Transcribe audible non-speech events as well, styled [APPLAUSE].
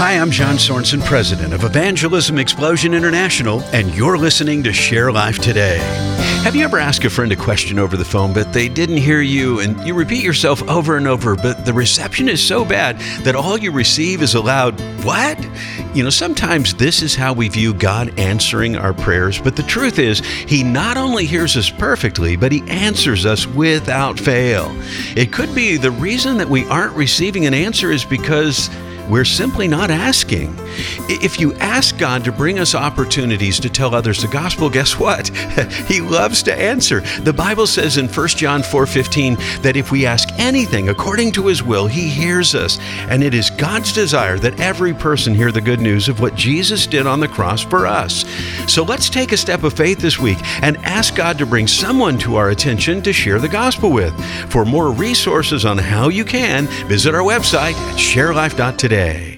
Hi, I'm John Sorensen, president of Evangelism Explosion International, and you're listening to Share Life Today. Have you ever asked a friend a question over the phone, but they didn't hear you, and you repeat yourself over and over, but the reception is so bad that all you receive is a loud, What? You know, sometimes this is how we view God answering our prayers, but the truth is, He not only hears us perfectly, but He answers us without fail. It could be the reason that we aren't receiving an answer is because we're simply not asking. If you ask God to bring us opportunities to tell others the gospel, guess what? [LAUGHS] he loves to answer. The Bible says in 1 John 4:15 that if we ask anything according to his will, he hears us. And it is God's desire that every person hear the good news of what Jesus did on the cross for us. So let's take a step of faith this week and ask God to bring someone to our attention to share the gospel with. For more resources on how you can, visit our website at sharelife.today today.